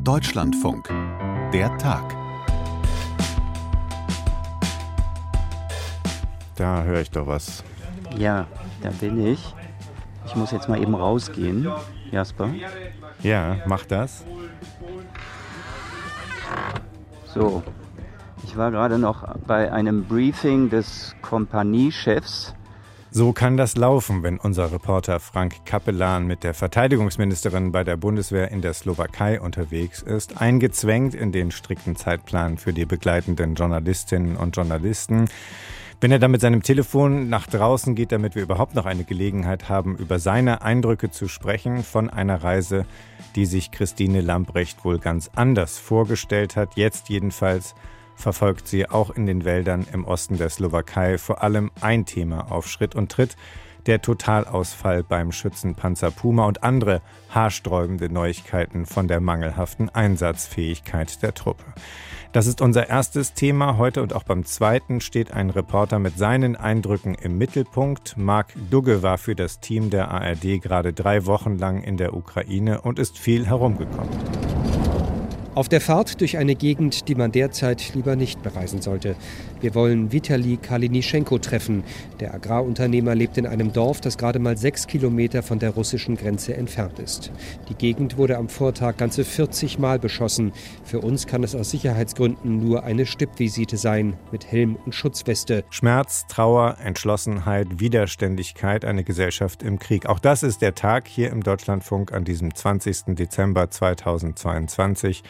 Deutschlandfunk. Der Tag. Da höre ich doch was. Ja, da bin ich. Ich muss jetzt mal eben rausgehen, Jasper. Ja, mach das. So, ich war gerade noch bei einem Briefing des Kompaniechefs. So kann das laufen, wenn unser Reporter Frank Kapellan mit der Verteidigungsministerin bei der Bundeswehr in der Slowakei unterwegs ist, eingezwängt in den strikten Zeitplan für die begleitenden Journalistinnen und Journalisten. Wenn er dann mit seinem Telefon nach draußen geht, damit wir überhaupt noch eine Gelegenheit haben, über seine Eindrücke zu sprechen von einer Reise, die sich Christine Lamprecht wohl ganz anders vorgestellt hat, jetzt jedenfalls verfolgt sie auch in den Wäldern im Osten der Slowakei vor allem ein Thema auf Schritt und Tritt, der Totalausfall beim Schützenpanzer Puma und andere haarsträubende Neuigkeiten von der mangelhaften Einsatzfähigkeit der Truppe. Das ist unser erstes Thema heute und auch beim zweiten steht ein Reporter mit seinen Eindrücken im Mittelpunkt. Marc Dugge war für das Team der ARD gerade drei Wochen lang in der Ukraine und ist viel herumgekommen. Auf der Fahrt durch eine Gegend, die man derzeit lieber nicht bereisen sollte. Wir wollen Vitali Kalinischenko treffen. Der Agrarunternehmer lebt in einem Dorf, das gerade mal sechs Kilometer von der russischen Grenze entfernt ist. Die Gegend wurde am Vortag ganze 40 Mal beschossen. Für uns kann es aus Sicherheitsgründen nur eine Stippvisite sein, mit Helm und Schutzweste. Schmerz, Trauer, Entschlossenheit, Widerständigkeit, eine Gesellschaft im Krieg. Auch das ist der Tag hier im Deutschlandfunk an diesem 20. Dezember 2022.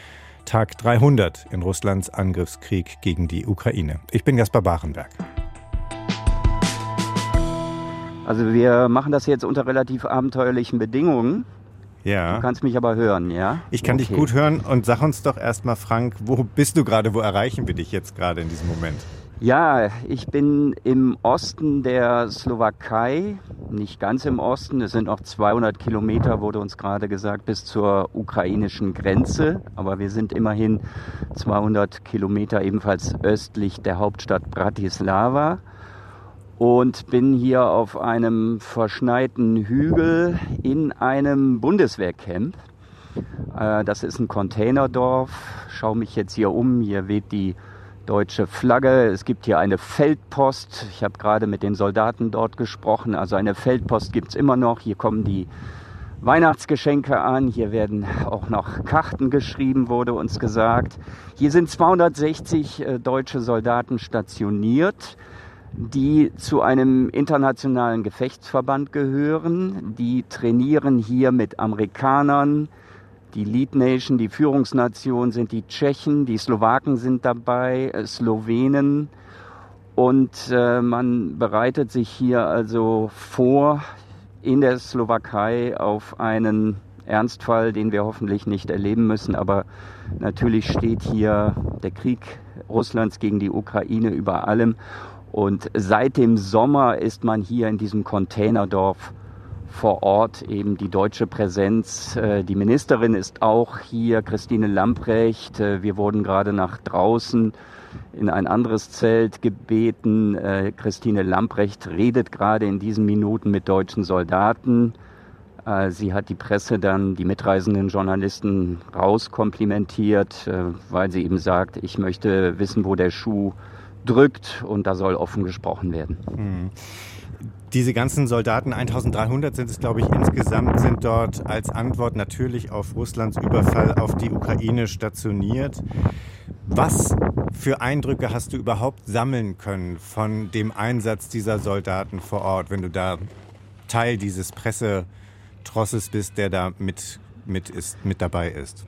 Tag 300 in Russlands Angriffskrieg gegen die Ukraine. Ich bin Jasper Barenberg. Also wir machen das jetzt unter relativ abenteuerlichen Bedingungen. Ja. Du kannst mich aber hören, ja? Ich kann okay. dich gut hören und sag uns doch erstmal, Frank, wo bist du gerade? Wo erreichen wir dich jetzt gerade in diesem Moment? Ja, ich bin im Osten der Slowakei, nicht ganz im Osten, es sind noch 200 Kilometer, wurde uns gerade gesagt, bis zur ukrainischen Grenze, aber wir sind immerhin 200 Kilometer ebenfalls östlich der Hauptstadt Bratislava und bin hier auf einem verschneiten Hügel in einem Bundeswehrcamp. Äh, das ist ein Containerdorf. Schau mich jetzt hier um. Hier weht die deutsche Flagge. Es gibt hier eine Feldpost. Ich habe gerade mit den Soldaten dort gesprochen. Also eine Feldpost gibt es immer noch. Hier kommen die Weihnachtsgeschenke an. Hier werden auch noch Karten geschrieben, wurde uns gesagt. Hier sind 260 äh, deutsche Soldaten stationiert, die zu einem internationalen Gefechtsverband gehören. Die trainieren hier mit Amerikanern, die Lead Nation, die Führungsnation sind die Tschechen, die Slowaken sind dabei, äh, Slowenen. Und äh, man bereitet sich hier also vor in der Slowakei auf einen Ernstfall, den wir hoffentlich nicht erleben müssen. Aber natürlich steht hier der Krieg Russlands gegen die Ukraine über allem. Und seit dem Sommer ist man hier in diesem Containerdorf vor Ort eben die deutsche Präsenz. Äh, die Ministerin ist auch hier, Christine Lamprecht. Äh, wir wurden gerade nach draußen in ein anderes Zelt gebeten. Äh, Christine Lamprecht redet gerade in diesen Minuten mit deutschen Soldaten. Sie hat die Presse dann, die mitreisenden Journalisten rauskomplimentiert, weil sie eben sagt, ich möchte wissen, wo der Schuh drückt und da soll offen gesprochen werden. Mhm. Diese ganzen Soldaten, 1300 sind es, glaube ich, insgesamt, sind dort als Antwort natürlich auf Russlands Überfall auf die Ukraine stationiert. Was für Eindrücke hast du überhaupt sammeln können von dem Einsatz dieser Soldaten vor Ort, wenn du da Teil dieses Pressetrosses bist, der da mit, mit, ist, mit dabei ist?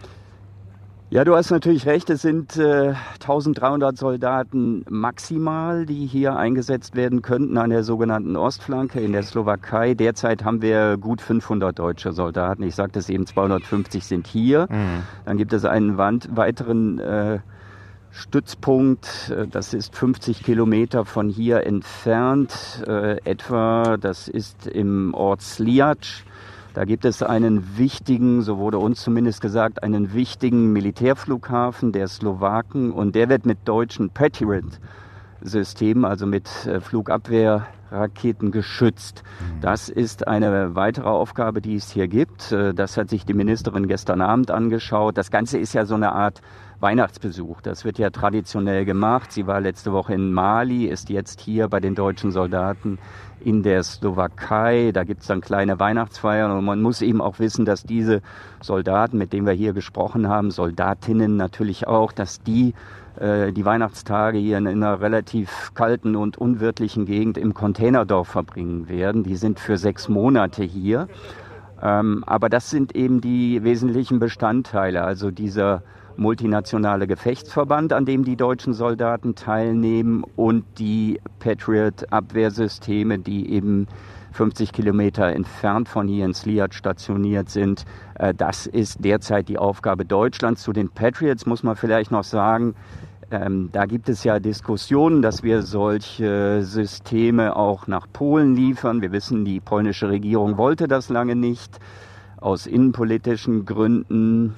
Ja, du hast natürlich recht. Es sind äh, 1300 Soldaten maximal, die hier eingesetzt werden könnten an der sogenannten Ostflanke in der Slowakei. Derzeit haben wir gut 500 deutsche Soldaten. Ich sagte es eben, 250 sind hier. Mhm. Dann gibt es einen weiteren äh, Stützpunkt. Äh, das ist 50 Kilometer von hier entfernt äh, etwa. Das ist im Ort Sliac. Da gibt es einen wichtigen, so wurde uns zumindest gesagt, einen wichtigen Militärflughafen der Slowaken und der wird mit deutschen Patriot Systemen, also mit äh, Flugabwehr Raketen geschützt. Mhm. Das ist eine weitere Aufgabe, die es hier gibt. Äh, das hat sich die Ministerin gestern Abend angeschaut. Das Ganze ist ja so eine Art Weihnachtsbesuch. Das wird ja traditionell gemacht. Sie war letzte Woche in Mali, ist jetzt hier bei den deutschen Soldaten in der Slowakei. Da gibt es dann kleine Weihnachtsfeiern und man muss eben auch wissen, dass diese Soldaten, mit denen wir hier gesprochen haben, Soldatinnen natürlich auch, dass die äh, die Weihnachtstage hier in einer relativ kalten und unwirtlichen Gegend im Containerdorf verbringen werden. Die sind für sechs Monate hier. Ähm, aber das sind eben die wesentlichen Bestandteile, also dieser multinationale Gefechtsverband, an dem die deutschen Soldaten teilnehmen und die Patriot-Abwehrsysteme, die eben 50 Kilometer entfernt von hier in Sliat stationiert sind. Äh, das ist derzeit die Aufgabe Deutschlands. Zu den Patriots muss man vielleicht noch sagen, ähm, da gibt es ja Diskussionen, dass wir solche Systeme auch nach Polen liefern. Wir wissen, die polnische Regierung wollte das lange nicht aus innenpolitischen Gründen.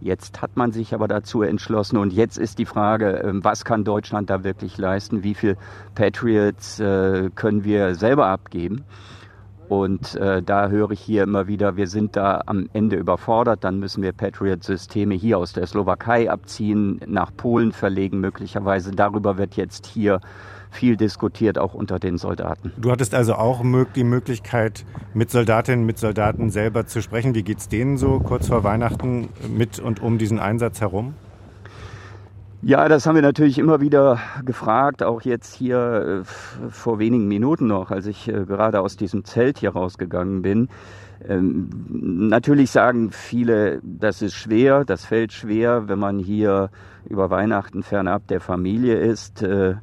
Jetzt hat man sich aber dazu entschlossen und jetzt ist die Frage, ähm, was kann Deutschland da wirklich leisten? Wie viel Patriots äh, können wir selber abgeben? Und äh, da höre ich hier immer wieder, wir sind da am Ende überfordert, dann müssen wir Patriot-Systeme hier aus der Slowakei abziehen, nach Polen verlegen möglicherweise. Darüber wird jetzt hier viel diskutiert, auch unter den Soldaten. Du hattest also auch die Möglichkeit, mit Soldatinnen, mit Soldaten selber zu sprechen. Wie geht es denen so kurz vor Weihnachten mit und um diesen Einsatz herum? Ja, das haben wir natürlich immer wieder gefragt, auch jetzt hier äh, vor wenigen Minuten noch, als ich äh, gerade aus diesem Zelt hier rausgegangen bin. Ähm, natürlich sagen viele, das ist schwer, das fällt schwer, wenn man hier über Weihnachten fernab der Familie ist äh,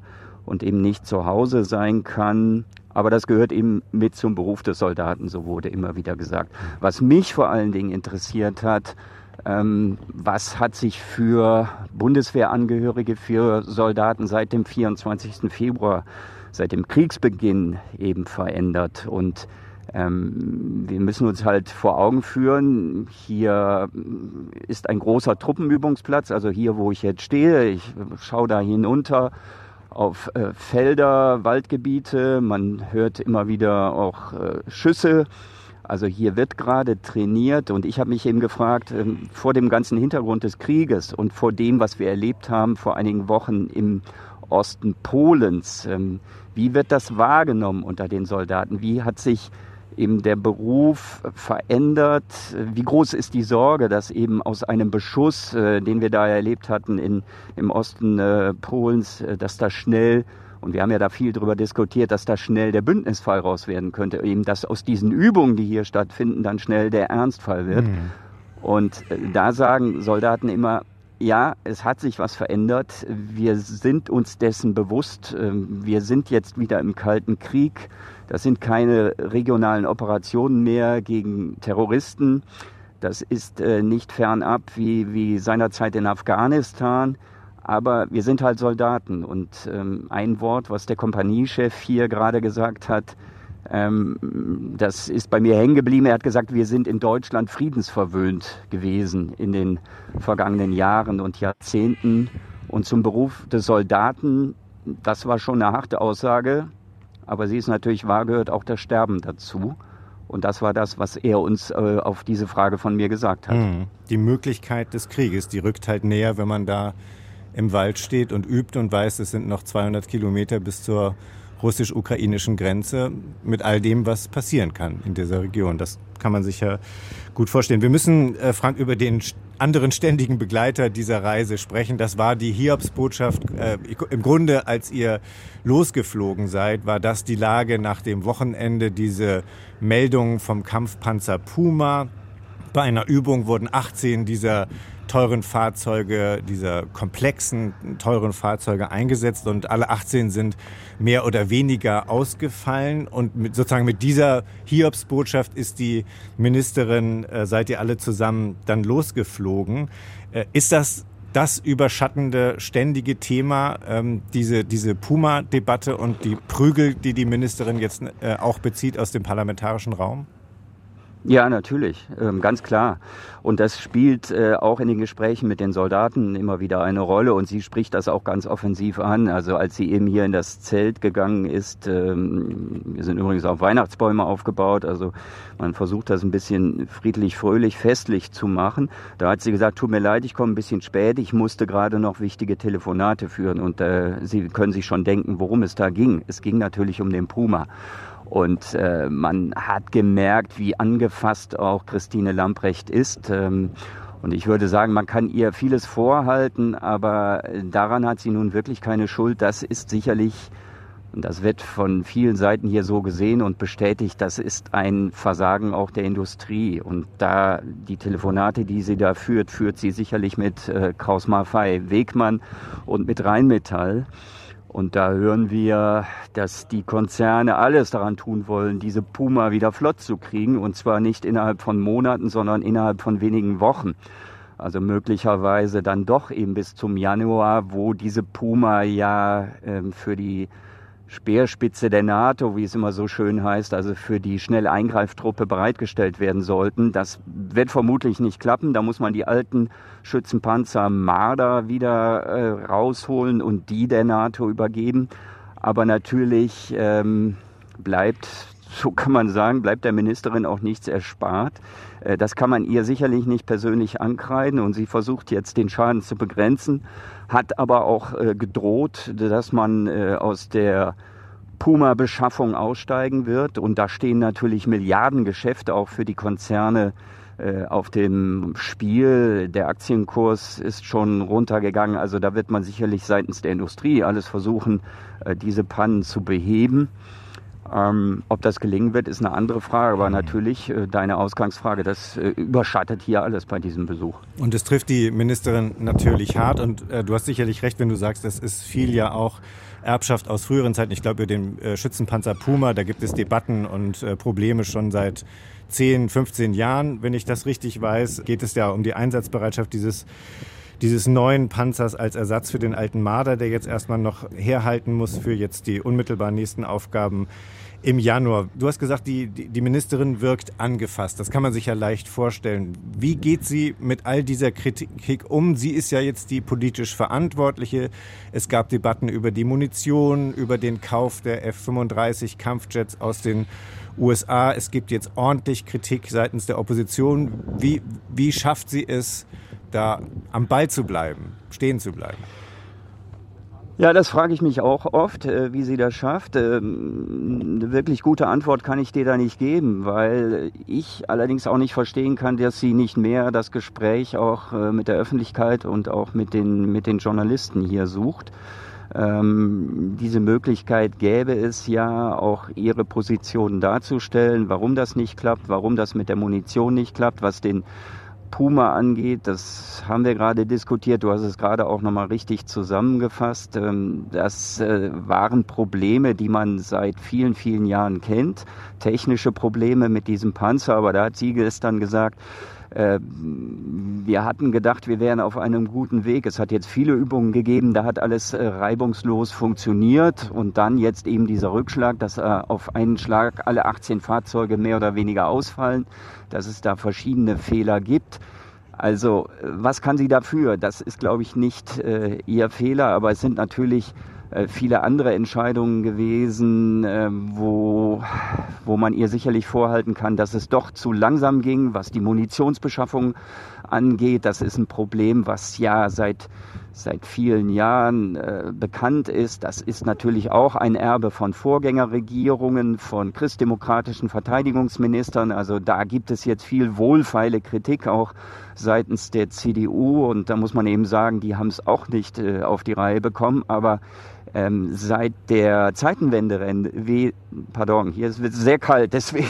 und eben nicht zu Hause sein kann. Aber das gehört eben mit zum Beruf des Soldaten, so wurde immer wieder gesagt. Was mich vor allen Dingen interessiert hat, was hat sich für Bundeswehrangehörige, für Soldaten seit dem 24. Februar, seit dem Kriegsbeginn eben verändert? Und ähm, wir müssen uns halt vor Augen führen, hier ist ein großer Truppenübungsplatz, also hier, wo ich jetzt stehe, ich schaue da hinunter auf äh, Felder, Waldgebiete, man hört immer wieder auch äh, Schüsse also hier wird gerade trainiert und ich habe mich eben gefragt, ähm, vor dem ganzen Hintergrund des Krieges und vor dem, was wir erlebt haben vor einigen Wochen im Osten Polens, ähm, wie wird das wahrgenommen unter den Soldaten? Wie hat sich eben der Beruf verändert? Wie groß ist die Sorge, dass eben aus einem Beschuss, äh, den wir da erlebt hatten in, im Osten äh, Polens, äh, dass da schnell und wir haben ja da viel darüber diskutiert, dass da schnell der Bündnisfall raus werden könnte. Eben, dass aus diesen Übungen, die hier stattfinden, dann schnell der Ernstfall wird. Mhm. Und äh, da sagen Soldaten immer, ja, es hat sich was verändert. Wir sind uns dessen bewusst. Ähm, wir sind jetzt wieder im Kalten Krieg. Das sind keine regionalen Operationen mehr gegen Terroristen. Das ist äh, nicht fernab wie, wie seinerzeit in Afghanistan. Aber wir sind halt Soldaten. Und ähm, ein Wort, was der Kompaniechef hier gerade gesagt hat, ähm, das ist bei mir hängen geblieben. Er hat gesagt, wir sind in Deutschland friedensverwöhnt gewesen in den vergangenen Jahren und Jahrzehnten. Und zum Beruf des Soldaten, das war schon eine harte Aussage, aber sie ist natürlich wahr, gehört auch das Sterben dazu. Und das war das, was er uns äh, auf diese Frage von mir gesagt hat. Hm. Die Möglichkeit des Krieges, die rückt halt näher, wenn man da im Wald steht und übt und weiß, es sind noch 200 Kilometer bis zur russisch-ukrainischen Grenze mit all dem, was passieren kann in dieser Region. Das kann man sich ja gut vorstellen. Wir müssen, äh, Frank, über den anderen ständigen Begleiter dieser Reise sprechen. Das war die Hiobsbotschaft. Äh, Im Grunde, als ihr losgeflogen seid, war das die Lage nach dem Wochenende, diese Meldung vom Kampfpanzer Puma. Bei einer Übung wurden 18 dieser teuren Fahrzeuge, dieser komplexen, teuren Fahrzeuge eingesetzt und alle 18 sind mehr oder weniger ausgefallen. Und mit, sozusagen mit dieser Hiobsbotschaft ist die Ministerin, äh, seid ihr alle zusammen dann losgeflogen. Äh, ist das das überschattende ständige Thema, ähm, diese, diese Puma-Debatte und die Prügel, die die Ministerin jetzt äh, auch bezieht aus dem parlamentarischen Raum? Ja, natürlich, ähm, ganz klar. Und das spielt äh, auch in den Gesprächen mit den Soldaten immer wieder eine Rolle und sie spricht das auch ganz offensiv an. Also als sie eben hier in das Zelt gegangen ist, ähm, wir sind übrigens auch Weihnachtsbäume aufgebaut, also man versucht das ein bisschen friedlich, fröhlich, festlich zu machen. Da hat sie gesagt, tut mir leid, ich komme ein bisschen spät, ich musste gerade noch wichtige Telefonate führen und äh, Sie können sich schon denken, worum es da ging. Es ging natürlich um den Puma. Und äh, man hat gemerkt, wie angefasst auch Christine Lamprecht ist. Ähm, und ich würde sagen, man kann ihr vieles vorhalten, aber daran hat sie nun wirklich keine Schuld. Das ist sicherlich, und das wird von vielen Seiten hier so gesehen und bestätigt, das ist ein Versagen auch der Industrie. Und da die Telefonate, die sie da führt, führt sie sicherlich mit äh, Kraus Maffei Wegmann und mit Rheinmetall. Und da hören wir, dass die Konzerne alles daran tun wollen, diese Puma wieder flott zu kriegen. Und zwar nicht innerhalb von Monaten, sondern innerhalb von wenigen Wochen. Also möglicherweise dann doch eben bis zum Januar, wo diese Puma ja äh, für die Speerspitze der NATO, wie es immer so schön heißt, also für die Schnelleingreiftruppe bereitgestellt werden sollten. Das wird vermutlich nicht klappen. Da muss man die alten Schützenpanzer Marder wieder äh, rausholen und die der NATO übergeben. Aber natürlich ähm, bleibt, so kann man sagen, bleibt der Ministerin auch nichts erspart. Äh, das kann man ihr sicherlich nicht persönlich ankreiden und sie versucht jetzt den Schaden zu begrenzen hat aber auch äh, gedroht, dass man äh, aus der Puma-Beschaffung aussteigen wird. Und da stehen natürlich Milliardengeschäfte auch für die Konzerne äh, auf dem Spiel. Der Aktienkurs ist schon runtergegangen. Also da wird man sicherlich seitens der Industrie alles versuchen, äh, diese Pannen zu beheben. Ähm, ob das gelingen wird, ist eine andere Frage. Aber natürlich äh, deine Ausgangsfrage, das äh, überschattet hier alles bei diesem Besuch. Und es trifft die Ministerin natürlich hart. Und äh, du hast sicherlich recht, wenn du sagst, das ist viel ja auch Erbschaft aus früheren Zeiten. Ich glaube, über den äh, Schützenpanzer Puma, da gibt es Debatten und äh, Probleme schon seit 10, 15 Jahren. Wenn ich das richtig weiß, geht es ja um die Einsatzbereitschaft dieses dieses neuen Panzers als Ersatz für den alten Marder, der jetzt erstmal noch herhalten muss für jetzt die unmittelbar nächsten Aufgaben im Januar. Du hast gesagt, die, die Ministerin wirkt angefasst. Das kann man sich ja leicht vorstellen. Wie geht sie mit all dieser Kritik um? Sie ist ja jetzt die politisch Verantwortliche. Es gab Debatten über die Munition, über den Kauf der F-35 Kampfjets aus den USA. Es gibt jetzt ordentlich Kritik seitens der Opposition. Wie, wie schafft sie es, da am Ball zu bleiben, stehen zu bleiben? Ja, das frage ich mich auch oft, äh, wie sie das schafft. Ähm, eine wirklich gute Antwort kann ich dir da nicht geben, weil ich allerdings auch nicht verstehen kann, dass sie nicht mehr das Gespräch auch äh, mit der Öffentlichkeit und auch mit den, mit den Journalisten hier sucht. Ähm, diese Möglichkeit gäbe es ja, auch ihre Position darzustellen, warum das nicht klappt, warum das mit der Munition nicht klappt, was den Puma angeht, das haben wir gerade diskutiert. Du hast es gerade auch nochmal richtig zusammengefasst. Ähm, das äh, waren Probleme, die man seit vielen, vielen Jahren kennt. Technische Probleme mit diesem Panzer. Aber da hat Siegel es dann gesagt, wir hatten gedacht, wir wären auf einem guten Weg. Es hat jetzt viele Übungen gegeben, da hat alles äh, reibungslos funktioniert und dann jetzt eben dieser Rückschlag, dass auf einen Schlag alle 18 Fahrzeuge mehr oder weniger ausfallen dass es da verschiedene Fehler gibt. Also was kann sie dafür? Das ist, glaube ich, nicht äh, ihr Fehler, aber es sind natürlich äh, viele andere Entscheidungen gewesen, äh, wo, wo man ihr sicherlich vorhalten kann, dass es doch zu langsam ging, was die Munitionsbeschaffung angeht. Das ist ein Problem, was ja seit seit vielen Jahren äh, bekannt ist. Das ist natürlich auch ein Erbe von Vorgängerregierungen, von christdemokratischen Verteidigungsministern. Also da gibt es jetzt viel wohlfeile Kritik auch seitens der CDU. Und da muss man eben sagen, die haben es auch nicht äh, auf die Reihe bekommen. Aber ähm, seit der Zeitenwende, wie, pardon, hier ist es sehr kalt, deswegen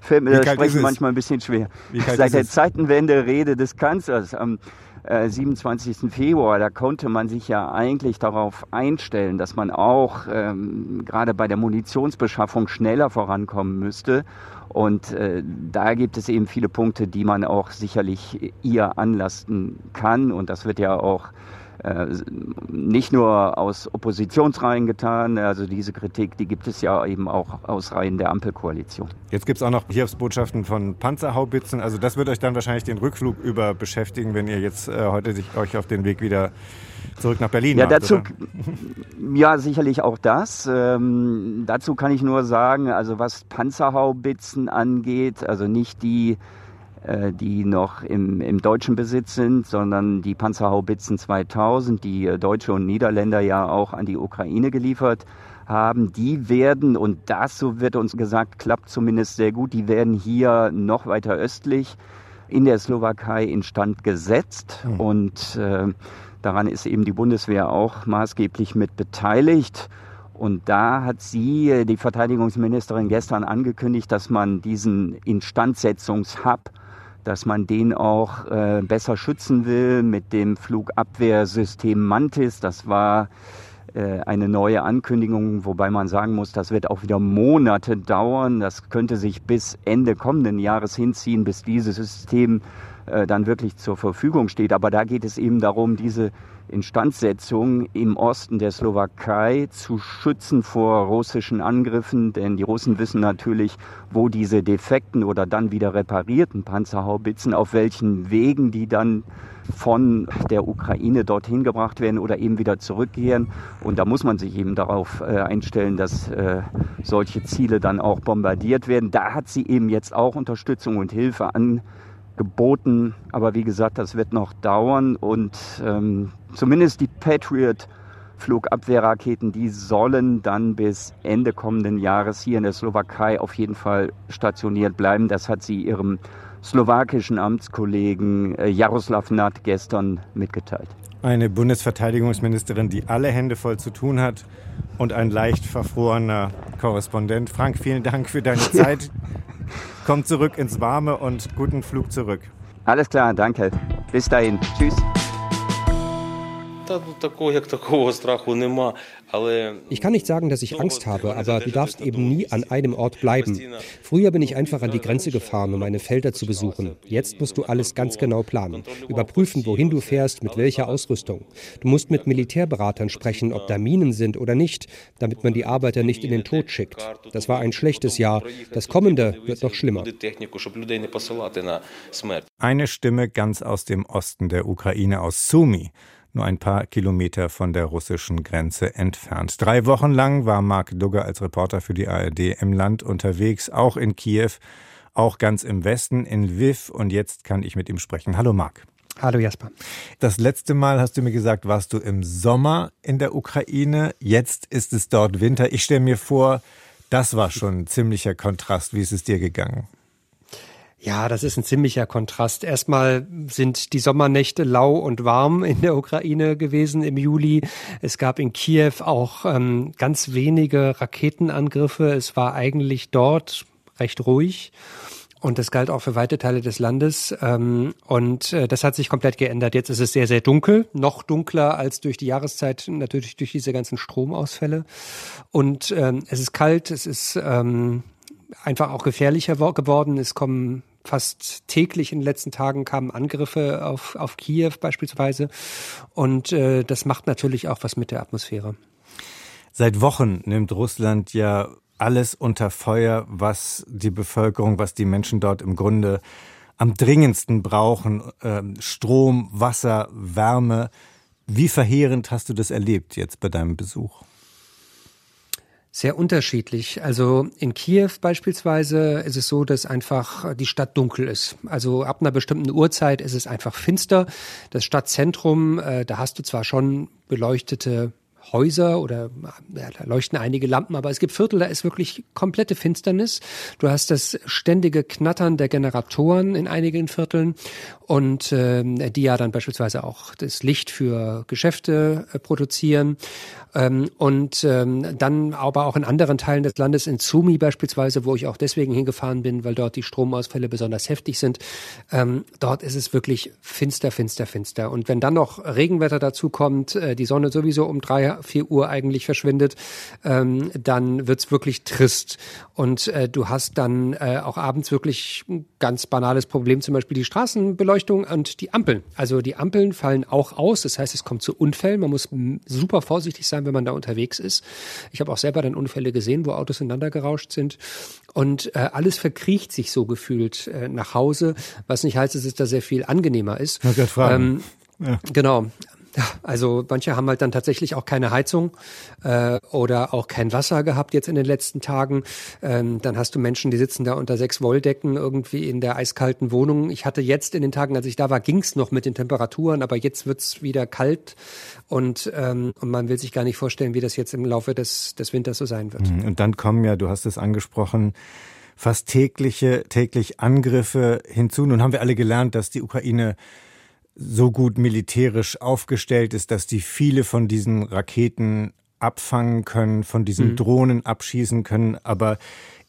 fällt mir das Sprechen manchmal ein bisschen schwer. Seit der Zeitenwende-Rede des Kanzlers am 27. Äh, Februar, da konnte man sich ja eigentlich darauf einstellen, dass man auch ähm, gerade bei der Munitionsbeschaffung schneller vorankommen müsste. Und äh, da gibt es eben viele Punkte, die man auch sicherlich ihr anlasten kann. Und das wird ja auch äh, nicht nur aus Oppositionsreihen getan. Also diese Kritik, die gibt es ja eben auch aus Reihen der Ampelkoalition. Jetzt gibt es auch noch Hilfsbotschaften von Panzerhaubitzen. Also das wird euch dann wahrscheinlich den Rückflug über beschäftigen, wenn ihr jetzt äh, heute sich, euch auf den Weg wieder zurück nach Berlin ja, dazu, Ja, sicherlich auch das. Ähm, dazu kann ich nur sagen, also was Panzerhaubitzen angeht, also nicht die äh, die noch im, im deutschen Besitz sind, sondern die Panzerhaubitzen 2000, die äh, Deutsche und Niederländer ja auch an die Ukraine geliefert haben, die werden, und das, so wird uns gesagt, klappt zumindest sehr gut, die werden hier noch weiter östlich in der Slowakei instand gesetzt. Mhm. Und äh, daran ist eben die Bundeswehr auch maßgeblich mit beteiligt. Und da hat sie, äh, die Verteidigungsministerin, gestern angekündigt, dass man diesen Instandsetzungshub dass man den auch äh, besser schützen will mit dem Flugabwehrsystem Mantis. Das war eine neue Ankündigung, wobei man sagen muss, das wird auch wieder Monate dauern. Das könnte sich bis Ende kommenden Jahres hinziehen, bis dieses System äh, dann wirklich zur Verfügung steht. Aber da geht es eben darum, diese Instandsetzung im Osten der Slowakei zu schützen vor russischen Angriffen, denn die Russen wissen natürlich, wo diese defekten oder dann wieder reparierten Panzerhaubitzen, auf welchen Wegen die dann von der Ukraine dorthin gebracht werden oder eben wieder zurückkehren. Und da muss man sich eben darauf äh, einstellen, dass äh, solche Ziele dann auch bombardiert werden. Da hat sie eben jetzt auch Unterstützung und Hilfe an geboten. Aber wie gesagt, das wird noch dauern und ähm, zumindest die Patriot Flugabwehrraketen, die sollen dann bis Ende kommenden Jahres hier in der Slowakei auf jeden Fall stationiert bleiben. Das hat sie ihrem slowakischen Amtskollegen äh, Jaroslav Nat gestern mitgeteilt. Eine Bundesverteidigungsministerin, die alle Hände voll zu tun hat und ein leicht verfrorener Korrespondent. Frank, vielen Dank für deine Zeit. Komm zurück ins Warme und guten Flug zurück. Alles klar, danke. Bis dahin. Tschüss. Ich kann nicht sagen, dass ich Angst habe, aber du darfst eben nie an einem Ort bleiben. Früher bin ich einfach an die Grenze gefahren, um meine Felder zu besuchen. Jetzt musst du alles ganz genau planen. Überprüfen, wohin du fährst, mit welcher Ausrüstung. Du musst mit Militärberatern sprechen, ob da Minen sind oder nicht, damit man die Arbeiter nicht in den Tod schickt. Das war ein schlechtes Jahr. Das kommende wird noch schlimmer. Eine Stimme ganz aus dem Osten der Ukraine, aus Sumi nur ein paar Kilometer von der russischen Grenze entfernt. Drei Wochen lang war Mark Dugger als Reporter für die ARD im Land unterwegs, auch in Kiew, auch ganz im Westen, in Lviv. Und jetzt kann ich mit ihm sprechen. Hallo Mark. Hallo Jasper. Das letzte Mal hast du mir gesagt, warst du im Sommer in der Ukraine. Jetzt ist es dort Winter. Ich stelle mir vor, das war schon ein ziemlicher Kontrast. Wie ist es dir gegangen? Ja, das ist ein ziemlicher Kontrast. Erstmal sind die Sommernächte lau und warm in der Ukraine gewesen im Juli. Es gab in Kiew auch ähm, ganz wenige Raketenangriffe. Es war eigentlich dort recht ruhig. Und das galt auch für weite Teile des Landes. Ähm, und äh, das hat sich komplett geändert. Jetzt ist es sehr, sehr dunkel, noch dunkler als durch die Jahreszeit, natürlich durch diese ganzen Stromausfälle. Und ähm, es ist kalt, es ist ähm, einfach auch gefährlicher geworden. Es kommen fast täglich in den letzten Tagen kamen Angriffe auf, auf Kiew beispielsweise. Und äh, das macht natürlich auch was mit der Atmosphäre. Seit Wochen nimmt Russland ja alles unter Feuer, was die Bevölkerung, was die Menschen dort im Grunde am dringendsten brauchen. Ähm, Strom, Wasser, Wärme. Wie verheerend hast du das erlebt jetzt bei deinem Besuch? Sehr unterschiedlich. Also in Kiew beispielsweise ist es so, dass einfach die Stadt dunkel ist. Also ab einer bestimmten Uhrzeit ist es einfach finster. Das Stadtzentrum, äh, da hast du zwar schon beleuchtete Häuser oder ja, da leuchten einige Lampen, aber es gibt Viertel, da ist wirklich komplette Finsternis. Du hast das ständige Knattern der Generatoren in einigen Vierteln und äh, die ja dann beispielsweise auch das Licht für Geschäfte äh, produzieren. Ähm, und ähm, dann aber auch in anderen Teilen des Landes, in Sumi beispielsweise, wo ich auch deswegen hingefahren bin, weil dort die Stromausfälle besonders heftig sind, ähm, dort ist es wirklich finster, finster, finster. Und wenn dann noch Regenwetter dazu kommt, äh, die Sonne sowieso um drei 4, 4 Uhr eigentlich verschwindet, ähm, dann wird's wirklich trist. Und äh, du hast dann äh, auch abends wirklich ein ganz banales Problem, zum Beispiel die Straßenbeleuchtung und die Ampeln. Also die Ampeln fallen auch aus. Das heißt, es kommt zu Unfällen. Man muss super vorsichtig sein, wenn man da unterwegs ist. Ich habe auch selber dann Unfälle gesehen, wo Autos ineinander gerauscht sind. Und äh, alles verkriecht sich so gefühlt äh, nach Hause, was nicht heißt, dass es da sehr viel angenehmer ist. Ähm, ja. Genau. Ja, also manche haben halt dann tatsächlich auch keine Heizung äh, oder auch kein Wasser gehabt jetzt in den letzten Tagen. Ähm, dann hast du Menschen, die sitzen da unter sechs Wolldecken irgendwie in der eiskalten Wohnung. Ich hatte jetzt in den Tagen, als ich da war, ging's noch mit den Temperaturen, aber jetzt wird's wieder kalt und, ähm, und man will sich gar nicht vorstellen, wie das jetzt im Laufe des, des Winters so sein wird. Mhm. Und dann kommen ja, du hast es angesprochen, fast tägliche, täglich Angriffe hinzu. Nun haben wir alle gelernt, dass die Ukraine so gut militärisch aufgestellt ist, dass die viele von diesen Raketen abfangen können, von diesen mhm. Drohnen abschießen können. Aber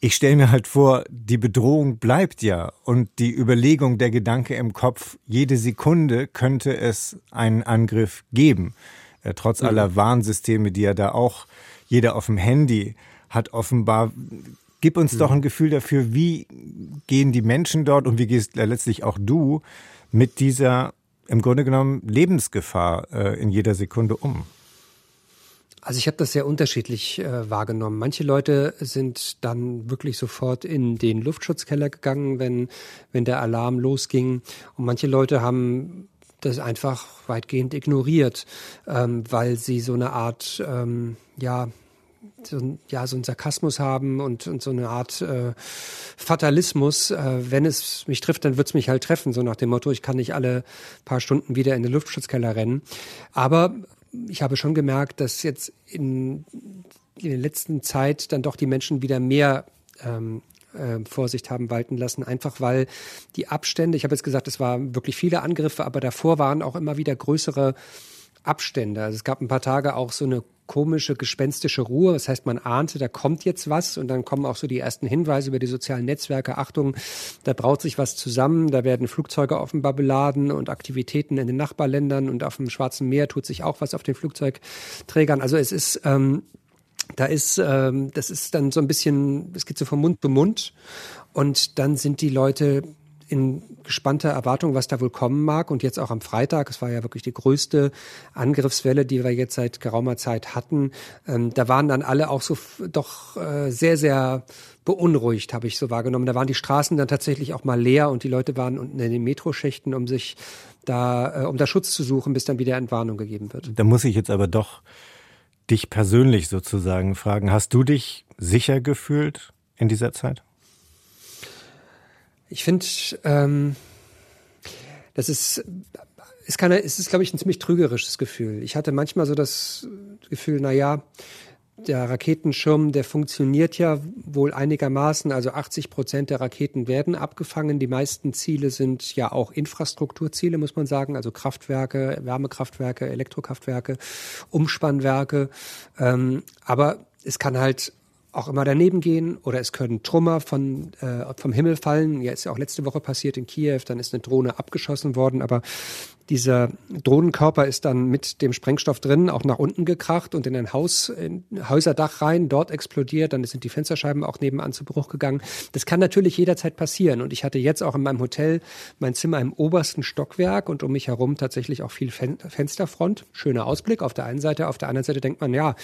ich stelle mir halt vor, die Bedrohung bleibt ja und die Überlegung, der Gedanke im Kopf, jede Sekunde könnte es einen Angriff geben. Äh, trotz mhm. aller Warnsysteme, die ja da auch jeder auf dem Handy hat, offenbar. Gib uns mhm. doch ein Gefühl dafür, wie gehen die Menschen dort und wie gehst letztlich auch du mit dieser im Grunde genommen Lebensgefahr äh, in jeder Sekunde um? Also ich habe das sehr unterschiedlich äh, wahrgenommen. Manche Leute sind dann wirklich sofort in den Luftschutzkeller gegangen, wenn, wenn der Alarm losging. Und manche Leute haben das einfach weitgehend ignoriert, ähm, weil sie so eine Art, ähm, ja, so, ja, so einen Sarkasmus haben und, und so eine Art äh, Fatalismus. Äh, wenn es mich trifft, dann wird es mich halt treffen, so nach dem Motto, ich kann nicht alle paar Stunden wieder in den Luftschutzkeller rennen. Aber ich habe schon gemerkt, dass jetzt in, in der letzten Zeit dann doch die Menschen wieder mehr ähm, äh, Vorsicht haben walten lassen, einfach weil die Abstände, ich habe jetzt gesagt, es waren wirklich viele Angriffe, aber davor waren auch immer wieder größere Abstände. Also es gab ein paar Tage auch so eine komische, gespenstische Ruhe. Das heißt, man ahnte, da kommt jetzt was und dann kommen auch so die ersten Hinweise über die sozialen Netzwerke. Achtung, da braut sich was zusammen, da werden Flugzeuge offenbar beladen und Aktivitäten in den Nachbarländern und auf dem Schwarzen Meer tut sich auch was auf den Flugzeugträgern. Also es ist, ähm, da ist, ähm, das ist dann so ein bisschen, es geht so von Mund zu Mund und dann sind die Leute in gespannter Erwartung, was da wohl kommen mag. Und jetzt auch am Freitag, es war ja wirklich die größte Angriffswelle, die wir jetzt seit geraumer Zeit hatten. Ähm, da waren dann alle auch so doch äh, sehr, sehr beunruhigt, habe ich so wahrgenommen. Da waren die Straßen dann tatsächlich auch mal leer und die Leute waren unten in den Metroschächten, um sich da, äh, um da Schutz zu suchen, bis dann wieder Entwarnung gegeben wird. Da muss ich jetzt aber doch dich persönlich sozusagen fragen. Hast du dich sicher gefühlt in dieser Zeit? Ich finde, ähm, das ist, ist keine, es ist, glaube ich, ein ziemlich trügerisches Gefühl. Ich hatte manchmal so das Gefühl, na ja, der Raketenschirm, der funktioniert ja wohl einigermaßen. Also 80 Prozent der Raketen werden abgefangen. Die meisten Ziele sind ja auch Infrastrukturziele, muss man sagen. Also Kraftwerke, Wärmekraftwerke, Elektrokraftwerke, Umspannwerke. Ähm, aber es kann halt auch immer daneben gehen oder es können Trümmer von, äh, vom Himmel fallen. Ja, ist ja auch letzte Woche passiert in Kiew, dann ist eine Drohne abgeschossen worden, aber dieser Drohnenkörper ist dann mit dem Sprengstoff drin auch nach unten gekracht und in ein Haus, in ein Häuserdach rein, dort explodiert, dann sind die Fensterscheiben auch nebenan zu Bruch gegangen. Das kann natürlich jederzeit passieren. Und ich hatte jetzt auch in meinem Hotel mein Zimmer im obersten Stockwerk und um mich herum tatsächlich auch viel Fen Fensterfront, schöner Ausblick auf der einen Seite, auf der anderen Seite denkt man, ja,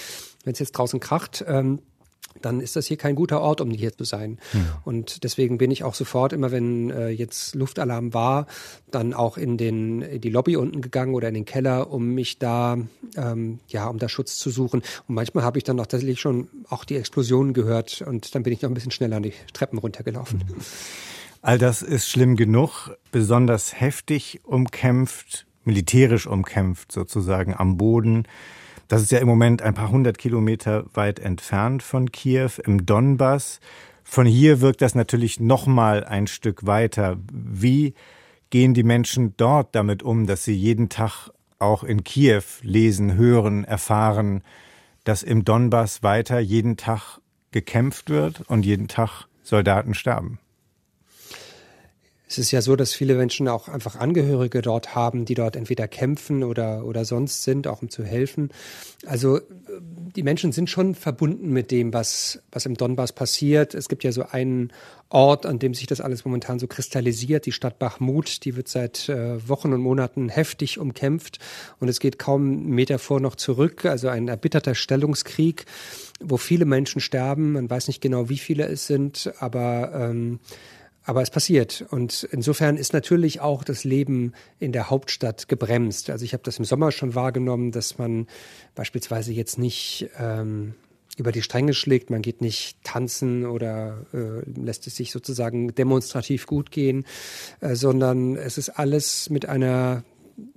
wenn es jetzt draußen kracht, ähm, dann ist das hier kein guter Ort, um hier zu sein. Ja. Und deswegen bin ich auch sofort, immer wenn äh, jetzt Luftalarm war, dann auch in den in die Lobby unten gegangen oder in den Keller, um mich da ähm, ja, um da Schutz zu suchen. Und manchmal habe ich dann auch tatsächlich schon auch die Explosionen gehört und dann bin ich noch ein bisschen schneller an die Treppen runtergelaufen. Mhm. All das ist schlimm genug, besonders heftig umkämpft, militärisch umkämpft sozusagen am Boden. Das ist ja im Moment ein paar hundert Kilometer weit entfernt von Kiew im Donbass. Von hier wirkt das natürlich noch mal ein Stück weiter. Wie gehen die Menschen dort damit um, dass sie jeden Tag auch in Kiew lesen, hören, erfahren, dass im Donbass weiter jeden Tag gekämpft wird und jeden Tag Soldaten sterben? Es ist ja so, dass viele Menschen auch einfach Angehörige dort haben, die dort entweder kämpfen oder, oder sonst sind, auch um zu helfen. Also die Menschen sind schon verbunden mit dem, was, was im Donbass passiert. Es gibt ja so einen Ort, an dem sich das alles momentan so kristallisiert, die Stadt Bachmut, die wird seit äh, Wochen und Monaten heftig umkämpft und es geht kaum einen Meter vor noch zurück, also ein erbitterter Stellungskrieg, wo viele Menschen sterben. Man weiß nicht genau, wie viele es sind, aber ähm, aber es passiert. Und insofern ist natürlich auch das Leben in der Hauptstadt gebremst. Also ich habe das im Sommer schon wahrgenommen, dass man beispielsweise jetzt nicht ähm, über die Stränge schlägt, man geht nicht tanzen oder äh, lässt es sich sozusagen demonstrativ gut gehen, äh, sondern es ist alles mit einer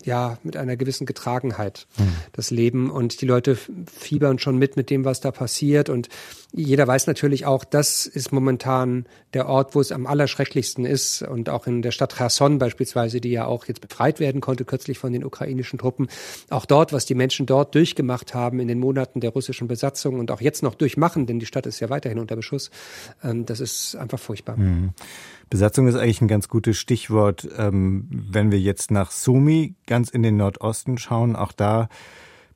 ja, mit einer gewissen Getragenheit, mhm. das Leben. Und die Leute fiebern schon mit mit dem, was da passiert. Und jeder weiß natürlich auch, das ist momentan der Ort, wo es am allerschrecklichsten ist. Und auch in der Stadt Cherson beispielsweise, die ja auch jetzt befreit werden konnte, kürzlich von den ukrainischen Truppen. Auch dort, was die Menschen dort durchgemacht haben in den Monaten der russischen Besatzung und auch jetzt noch durchmachen, denn die Stadt ist ja weiterhin unter Beschuss, ähm, das ist einfach furchtbar. Mhm. Besatzung ist eigentlich ein ganz gutes Stichwort. Ähm, wenn wir jetzt nach Sumi ganz in den Nordosten schauen, auch da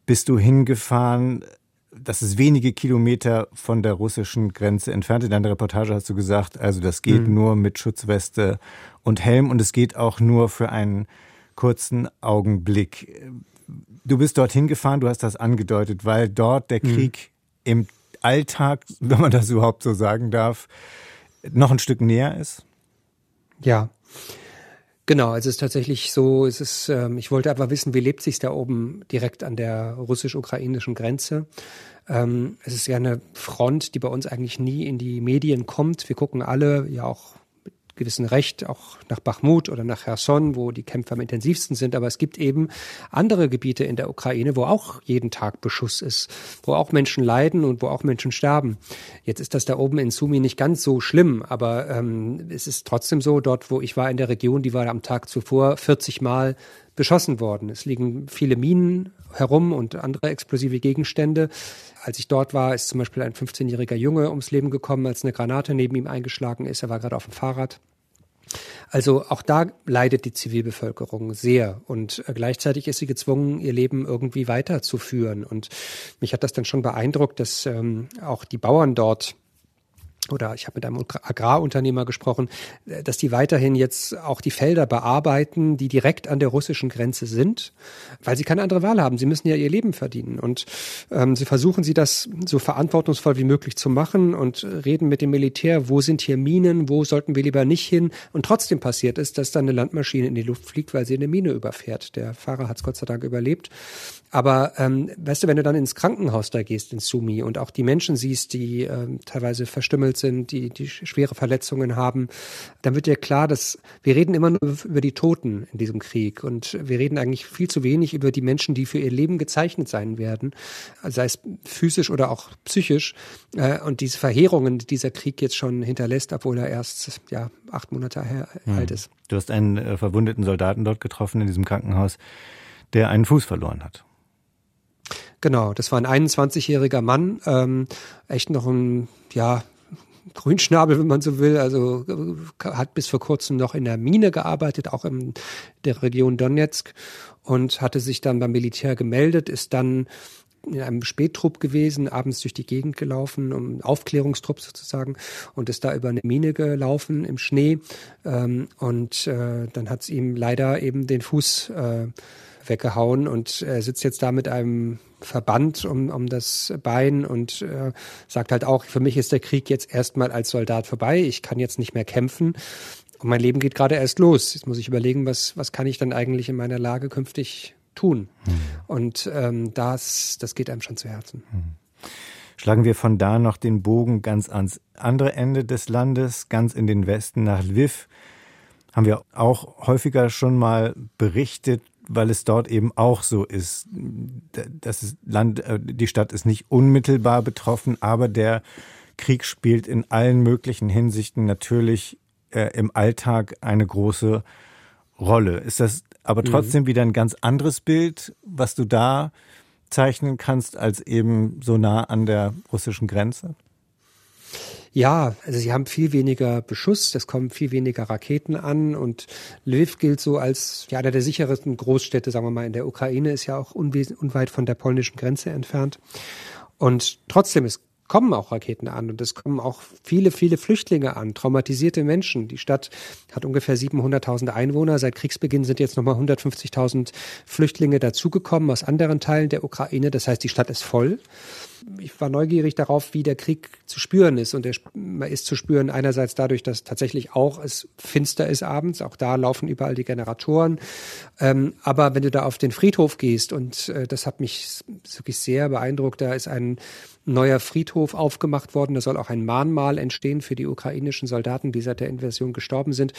bist du hingefahren. Das ist wenige Kilometer von der russischen Grenze entfernt. In deiner Reportage hast du gesagt, also das geht mhm. nur mit Schutzweste und Helm und es geht auch nur für einen kurzen Augenblick. Du bist dorthin gefahren, du hast das angedeutet, weil dort der mhm. Krieg mhm. im Alltag, wenn man das überhaupt so sagen darf, noch ein Stück näher ist? Ja. Genau, also es ist tatsächlich so, es ist, ähm, ich wollte aber wissen, wie lebt sich da oben direkt an der russisch-ukrainischen Grenze. Ähm, es ist ja eine Front, die bei uns eigentlich nie in die Medien kommt. Wir gucken alle ja auch gewissen Recht auch nach Bachmut oder nach Cherson, wo die Kämpfe am intensivsten sind. Aber es gibt eben andere Gebiete in der Ukraine, wo auch jeden Tag Beschuss ist, wo auch Menschen leiden und wo auch Menschen sterben. Jetzt ist das da oben in Sumi nicht ganz so schlimm, aber ähm, es ist trotzdem so, dort, wo ich war in der Region, die war am Tag zuvor 40 Mal beschossen worden. Es liegen viele Minen herum und andere explosive Gegenstände. Als ich dort war, ist zum Beispiel ein 15-jähriger Junge ums Leben gekommen, als eine Granate neben ihm eingeschlagen ist. Er war gerade auf dem Fahrrad. Also auch da leidet die Zivilbevölkerung sehr und äh, gleichzeitig ist sie gezwungen, ihr Leben irgendwie weiterzuführen. Und mich hat das dann schon beeindruckt, dass ähm, auch die Bauern dort oder ich habe mit einem Agrarunternehmer gesprochen, äh, dass die weiterhin jetzt auch die Felder bearbeiten, die direkt an der russischen Grenze sind, weil sie keine andere Wahl haben. Sie müssen ja ihr Leben verdienen und ähm, sie versuchen sie das so verantwortungsvoll wie möglich zu machen und reden mit dem Militär, wo sind hier Minen, wo sollten wir lieber nicht hin. Und trotzdem passiert es, dass dann eine Landmaschine in die Luft fliegt, weil sie eine Mine überfährt. Der Fahrer hat es Gott sei Dank überlebt. Aber ähm, weißt du, wenn du dann ins Krankenhaus da gehst in Sumi und auch die Menschen siehst, die ähm, teilweise verstümmelt sind, die, die schwere Verletzungen haben, dann wird dir klar, dass wir reden immer nur über die Toten in diesem Krieg und wir reden eigentlich viel zu wenig über die Menschen, die für ihr Leben gezeichnet sein werden, sei es physisch oder auch psychisch. Äh, und diese Verheerungen, die dieser Krieg jetzt schon hinterlässt, obwohl er erst ja acht Monate her, hm. alt ist. Du hast einen äh, verwundeten Soldaten dort getroffen in diesem Krankenhaus, der einen Fuß verloren hat. Genau, das war ein 21-jähriger Mann, ähm, echt noch ein, ja, Grünschnabel, wenn man so will. Also äh, hat bis vor kurzem noch in der Mine gearbeitet, auch in der Region Donetsk und hatte sich dann beim Militär gemeldet, ist dann in einem Spättrupp gewesen, abends durch die Gegend gelaufen, um Aufklärungstrupp sozusagen, und ist da über eine Mine gelaufen im Schnee. Ähm, und äh, dann hat es ihm leider eben den Fuß äh, weggehauen und er sitzt jetzt da mit einem Verband um, um das Bein und äh, sagt halt auch, für mich ist der Krieg jetzt erstmal als Soldat vorbei, ich kann jetzt nicht mehr kämpfen und mein Leben geht gerade erst los. Jetzt muss ich überlegen, was, was kann ich dann eigentlich in meiner Lage künftig tun? Mhm. Und ähm, das, das geht einem schon zu Herzen. Mhm. Schlagen wir von da noch den Bogen ganz ans andere Ende des Landes, ganz in den Westen nach Lviv. Haben wir auch häufiger schon mal berichtet, weil es dort eben auch so ist. Das Land, äh, die Stadt ist nicht unmittelbar betroffen, aber der Krieg spielt in allen möglichen Hinsichten natürlich äh, im Alltag eine große Rolle. Ist das aber mhm. trotzdem mhm. wieder ein ganz anderes Bild, was du da zeichnen kannst, als eben so nah an der russischen Grenze? Ja, also sie haben viel weniger Beschuss, es kommen viel weniger Raketen an und Lviv gilt so als ja, einer der sichersten Großstädte, sagen wir mal, in der Ukraine, ist ja auch unweit von der polnischen Grenze entfernt. Und trotzdem, es kommen auch Raketen an und es kommen auch viele, viele Flüchtlinge an, traumatisierte Menschen. Die Stadt hat ungefähr 700.000 Einwohner. Seit Kriegsbeginn sind jetzt nochmal 150.000 Flüchtlinge dazugekommen aus anderen Teilen der Ukraine. Das heißt, die Stadt ist voll ich war neugierig darauf, wie der Krieg zu spüren ist. Und er ist zu spüren einerseits dadurch, dass tatsächlich auch es finster ist abends. Auch da laufen überall die Generatoren. Ähm, aber wenn du da auf den Friedhof gehst, und äh, das hat mich wirklich sehr beeindruckt, da ist ein neuer Friedhof aufgemacht worden. Da soll auch ein Mahnmal entstehen für die ukrainischen Soldaten, die seit der Invasion gestorben sind.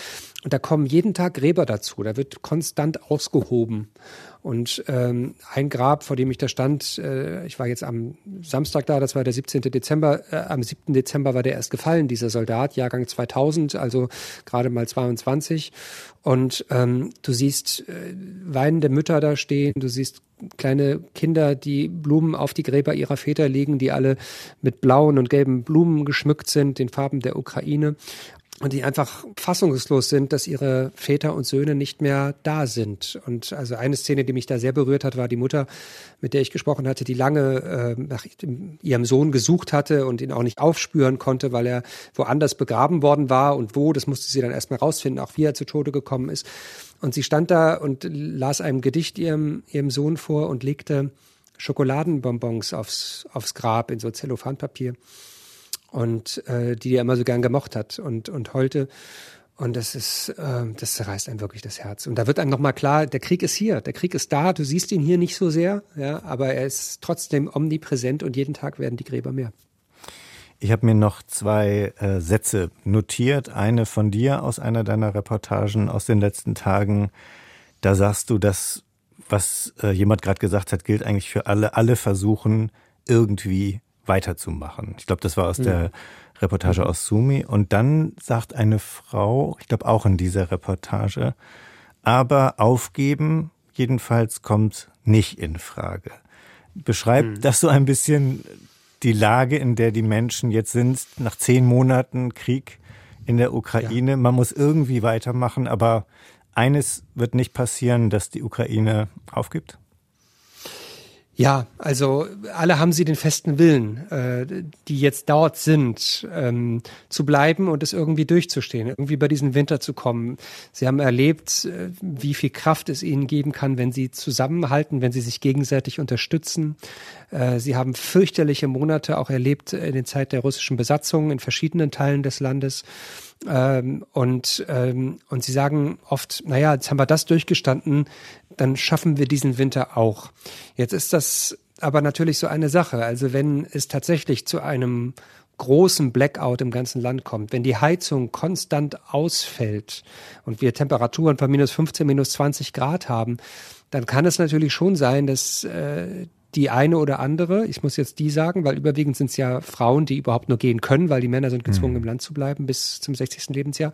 Und da kommen jeden Tag Gräber dazu. Da wird konstant ausgehoben. Und ähm, ein Grab, vor dem ich da stand, äh, ich war jetzt am Samstag da, das war der 17. Dezember, äh, am 7. Dezember war der erst gefallen, dieser Soldat, Jahrgang 2000, also gerade mal 22. Und ähm, du siehst äh, weinende Mütter da stehen, du siehst kleine Kinder, die Blumen auf die Gräber ihrer Väter legen, die alle mit blauen und gelben Blumen geschmückt sind, den Farben der Ukraine und die einfach fassungslos sind, dass ihre Väter und Söhne nicht mehr da sind. Und also eine Szene, die mich da sehr berührt hat, war die Mutter, mit der ich gesprochen hatte, die lange äh, nach ihrem Sohn gesucht hatte und ihn auch nicht aufspüren konnte, weil er woanders begraben worden war und wo, das musste sie dann erstmal rausfinden, auch wie er zu Tode gekommen ist. Und sie stand da und las einem Gedicht ihrem, ihrem Sohn vor und legte Schokoladenbonbons aufs, aufs Grab in so Zellophanpapier und äh, die er immer so gern gemocht hat und, und heulte. Und das ist, äh, das zerreißt einem wirklich das Herz. Und da wird einem nochmal klar, der Krieg ist hier, der Krieg ist da, du siehst ihn hier nicht so sehr, ja, aber er ist trotzdem omnipräsent und jeden Tag werden die Gräber mehr. Ich habe mir noch zwei äh, Sätze notiert. Eine von dir aus einer deiner Reportagen aus den letzten Tagen. Da sagst du, dass was äh, jemand gerade gesagt hat, gilt eigentlich für alle. Alle versuchen irgendwie weiterzumachen. Ich glaube, das war aus mhm. der Reportage mhm. aus Sumi. Und dann sagt eine Frau, ich glaube auch in dieser Reportage, aber aufgeben jedenfalls kommt nicht in Frage. Beschreibt mhm. das so ein bisschen die Lage, in der die Menschen jetzt sind, nach zehn Monaten Krieg in der Ukraine. Ja. Man muss irgendwie weitermachen, aber eines wird nicht passieren, dass die Ukraine aufgibt? Ja, also alle haben sie den festen Willen, äh, die jetzt dort sind, ähm, zu bleiben und es irgendwie durchzustehen, irgendwie bei diesem Winter zu kommen. Sie haben erlebt, äh, wie viel Kraft es ihnen geben kann, wenn sie zusammenhalten, wenn sie sich gegenseitig unterstützen. Äh, sie haben fürchterliche Monate auch erlebt in der Zeit der russischen Besatzung in verschiedenen Teilen des Landes. Ähm, und, ähm, und sie sagen oft, naja, jetzt haben wir das durchgestanden, dann schaffen wir diesen Winter auch. Jetzt ist das aber natürlich so eine Sache. Also wenn es tatsächlich zu einem großen Blackout im ganzen Land kommt, wenn die Heizung konstant ausfällt und wir Temperaturen von minus 15, minus 20 Grad haben, dann kann es natürlich schon sein, dass äh, die eine oder andere, ich muss jetzt die sagen, weil überwiegend sind es ja Frauen, die überhaupt nur gehen können, weil die Männer sind gezwungen, mhm. im Land zu bleiben bis zum 60. Lebensjahr,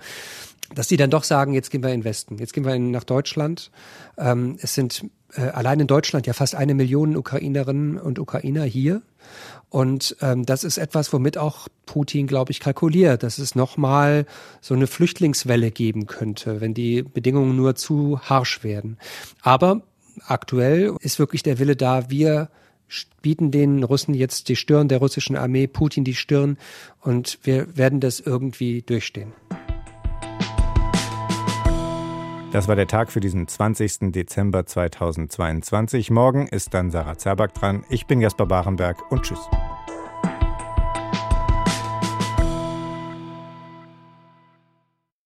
dass die dann doch sagen, jetzt gehen wir in Westen, jetzt gehen wir in, nach Deutschland. Ähm, es sind äh, allein in Deutschland ja fast eine Million Ukrainerinnen und Ukrainer hier. Und ähm, das ist etwas, womit auch Putin, glaube ich, kalkuliert, dass es nochmal so eine Flüchtlingswelle geben könnte, wenn die Bedingungen nur zu harsch werden. Aber aktuell ist wirklich der Wille da, wir bieten den Russen jetzt die Stirn der russischen Armee, Putin die Stirn und wir werden das irgendwie durchstehen. Das war der Tag für diesen 20. Dezember 2022. Morgen ist dann Sarah Zerbak dran. Ich bin Jasper Barenberg und tschüss.